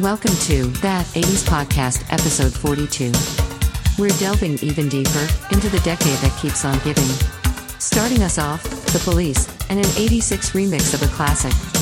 Welcome to That 80s Podcast, episode 42. We're delving even deeper into the decade that keeps on giving. Starting us off, The Police, and an 86 remix of a classic.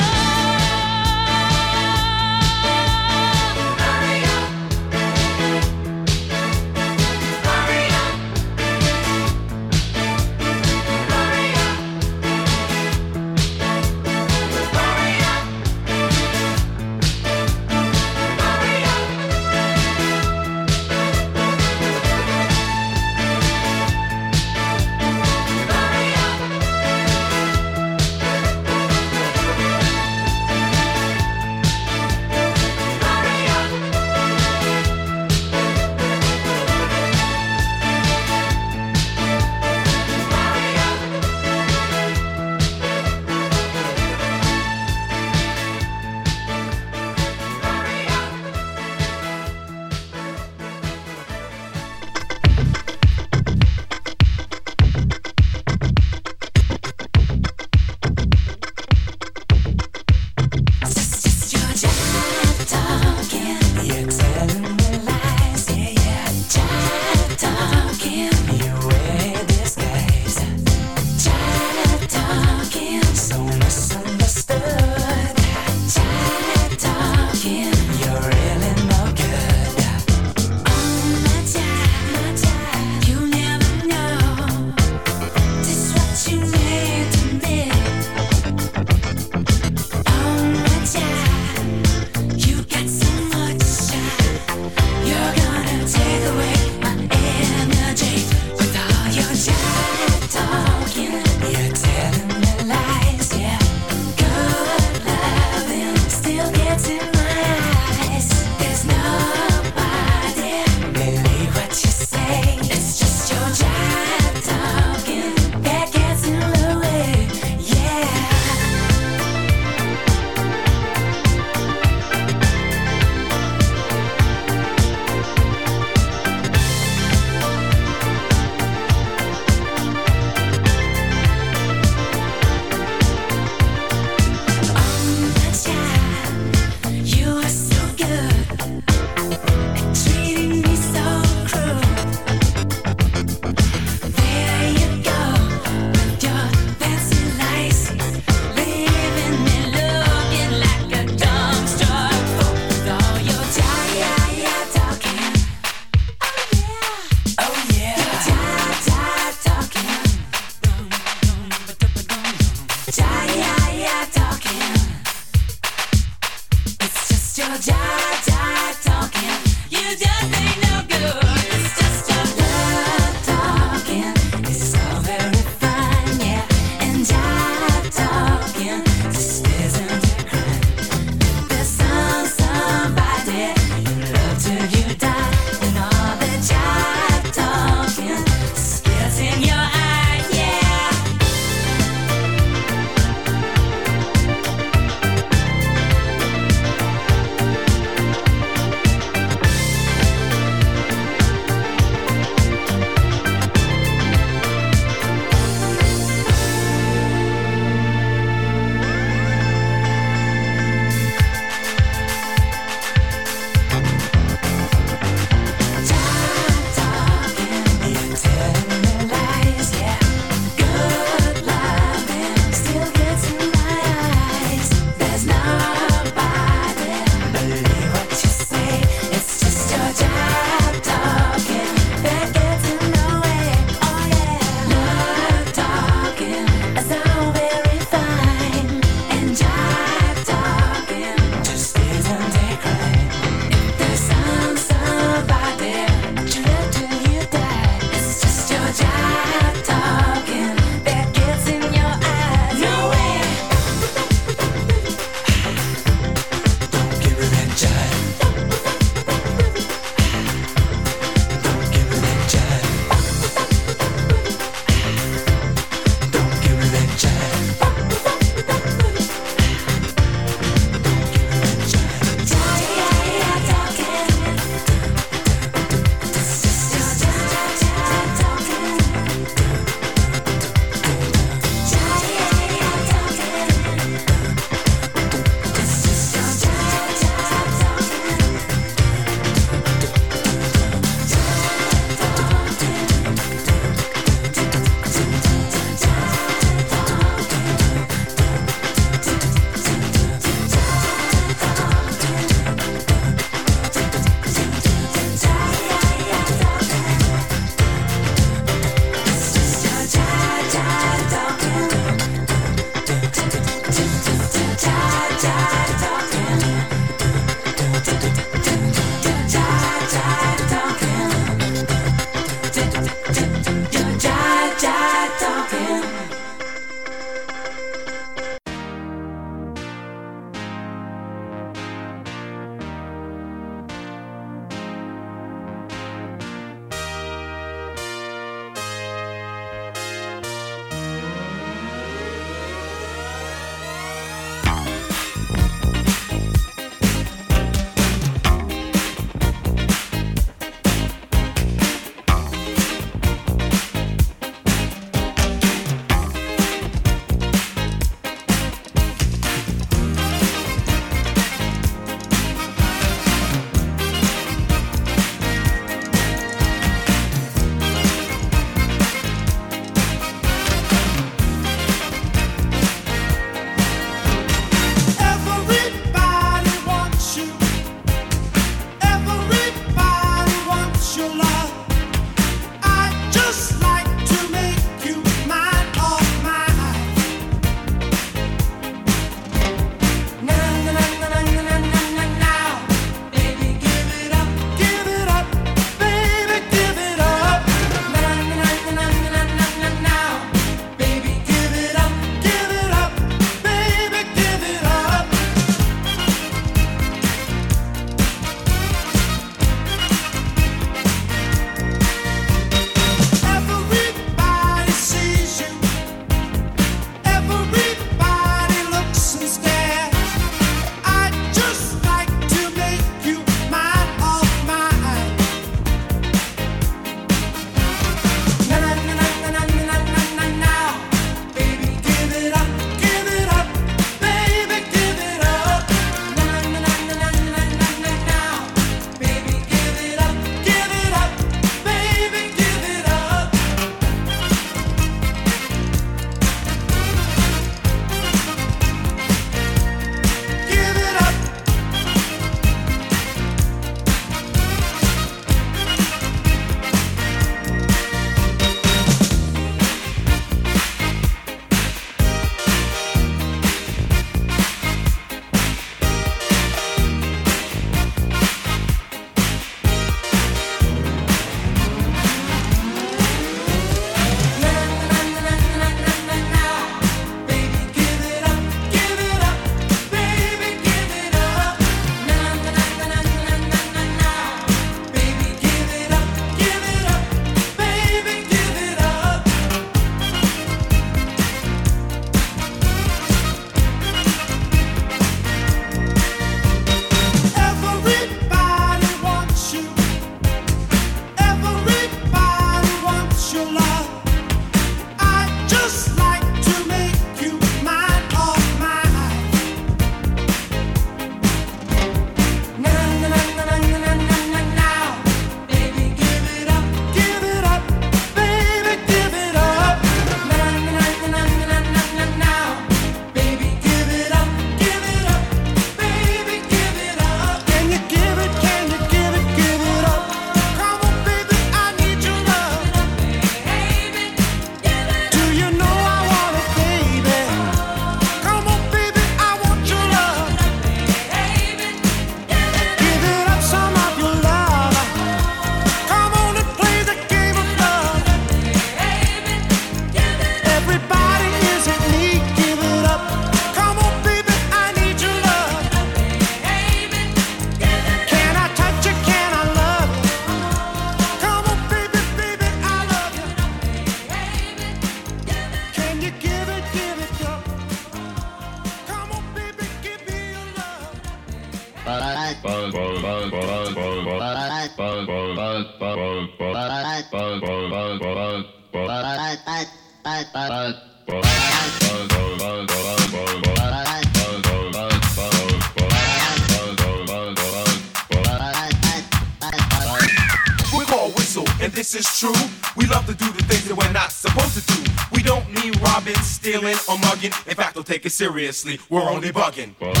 It seriously. We're only bugging. Party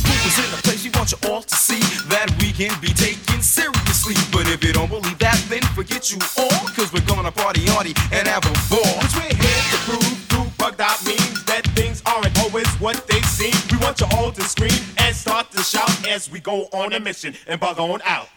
people's in the place. We want you all to see that we can be taken seriously. But if you don't believe that, then forget you all. Cause we're gonna party hardy and have a ball. Cause we're here to prove through bugged out means that things aren't always what they seem. We want you all to scream and start to shout as we go on a mission and bug on out.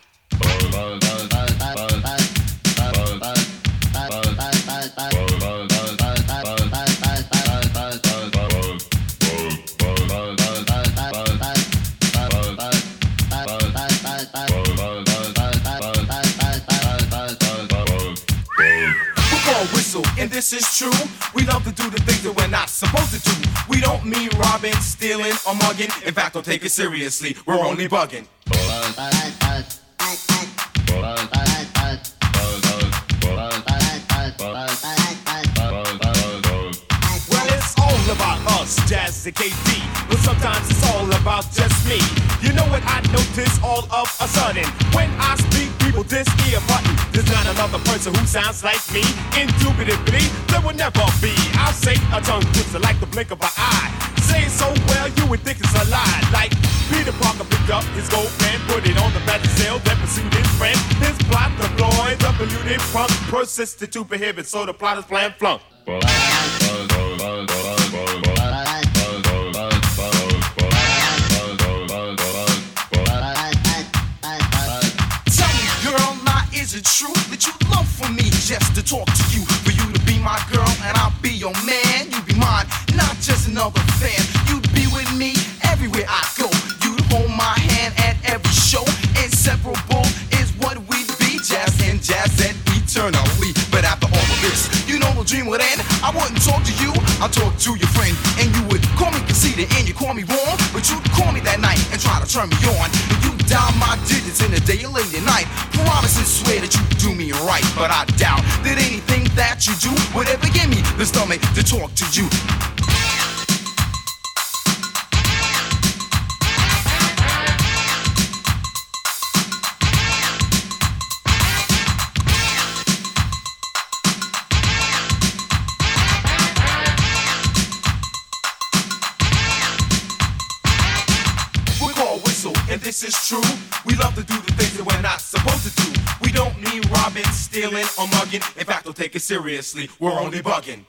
Take it seriously. We're only bugging. Well, it's all about us, Jazz and KD. But sometimes it's all about just me. You know what I notice all of a sudden? When I speak, people this ear button. There's not another person who sounds like me. Indubitably, there will never be. I'll say a tongue twister like 62 prohibits, so the plot is playing flunk. true that you love for me just to talk to you? For you to be my girl and I'll be your man. You'd be mine, not just another fan. You'd be with me everywhere I go. I'd talk to your friend. And you would call me conceited and you call me wrong. But you'd call me that night and try to turn me on. You dial my digits in the day or late at night. Promise and swear that you do me right. But I doubt that anything that you do would ever give me the stomach to talk to you. Mugging. In fact, don't take it seriously. We're only bugging.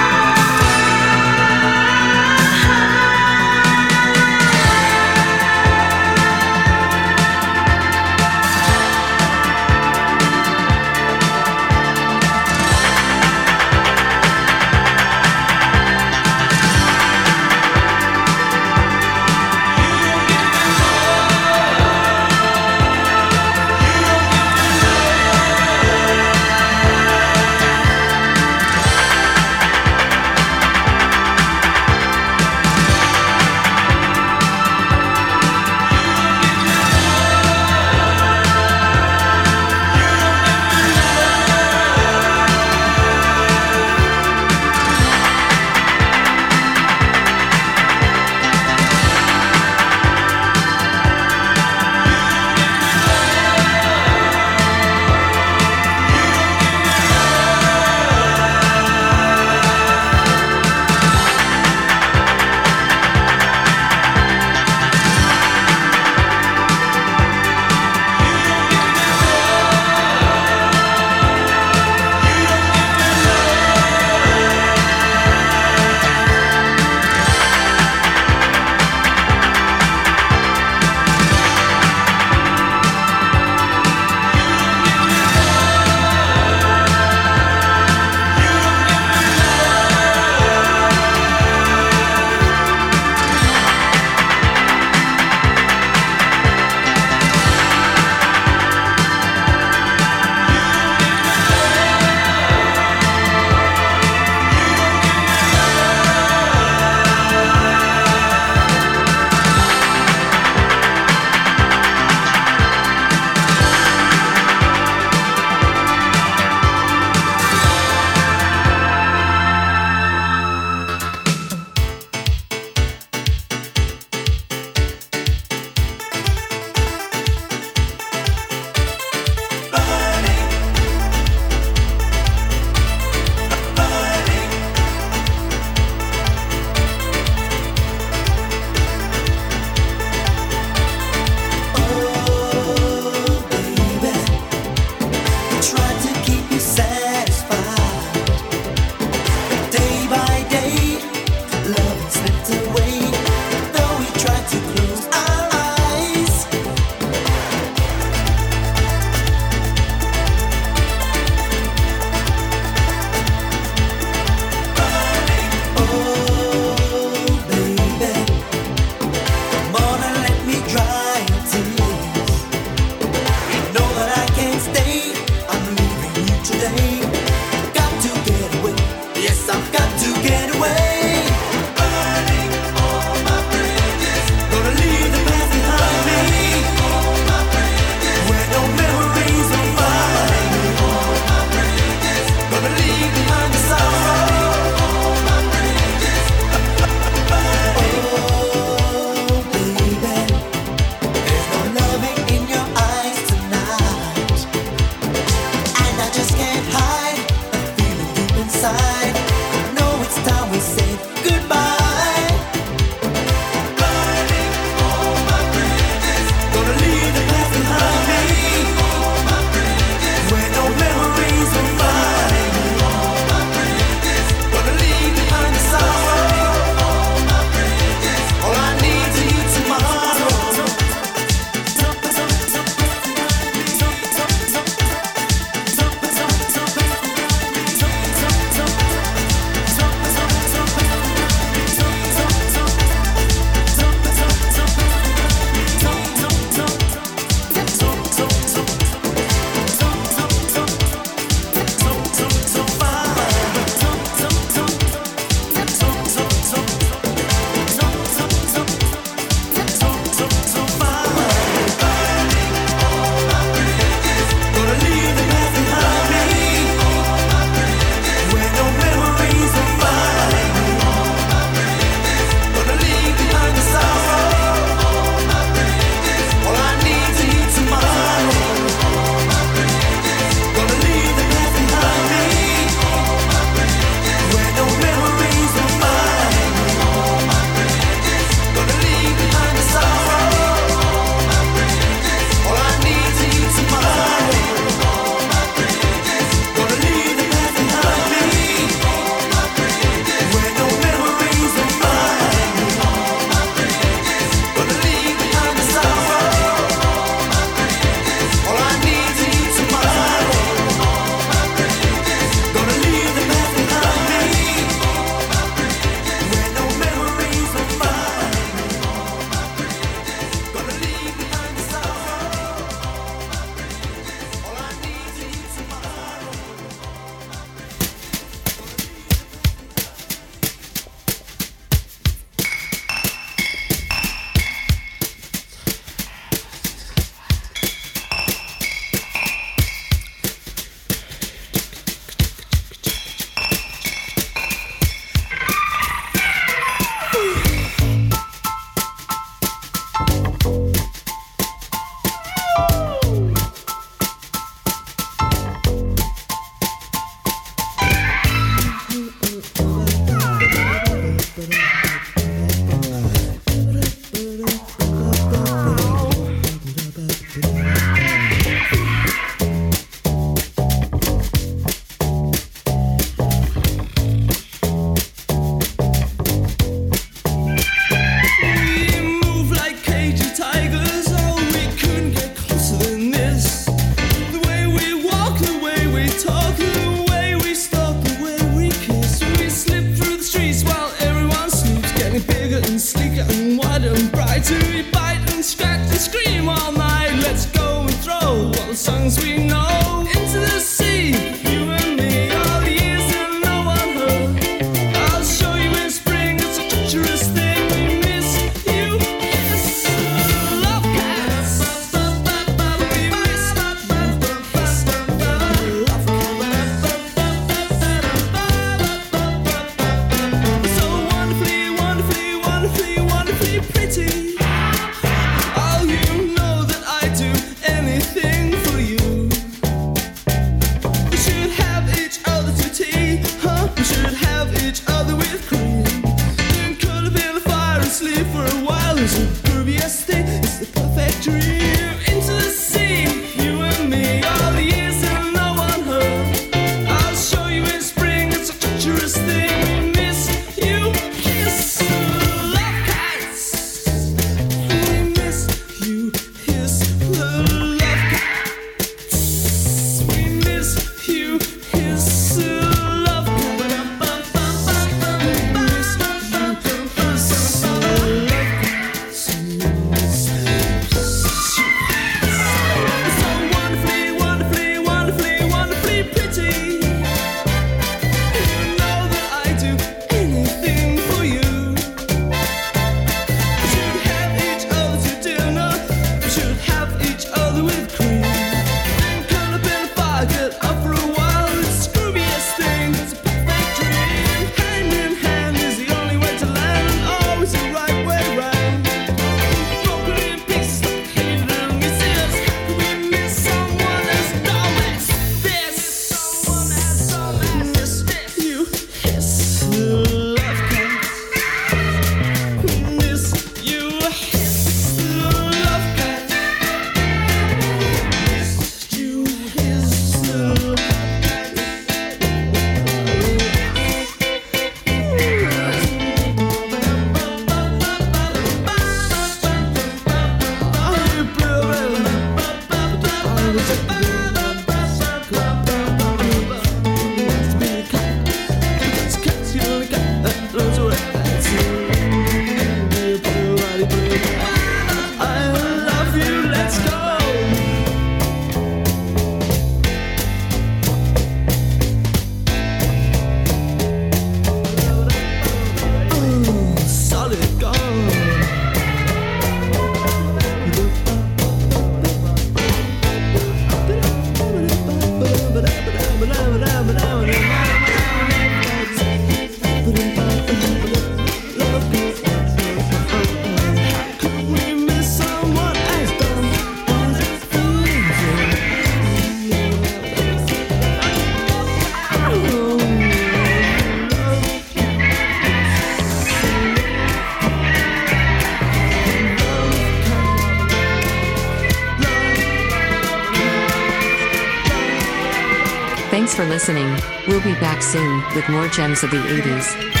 Thanks for listening. We'll be back soon with more gems of the 80s.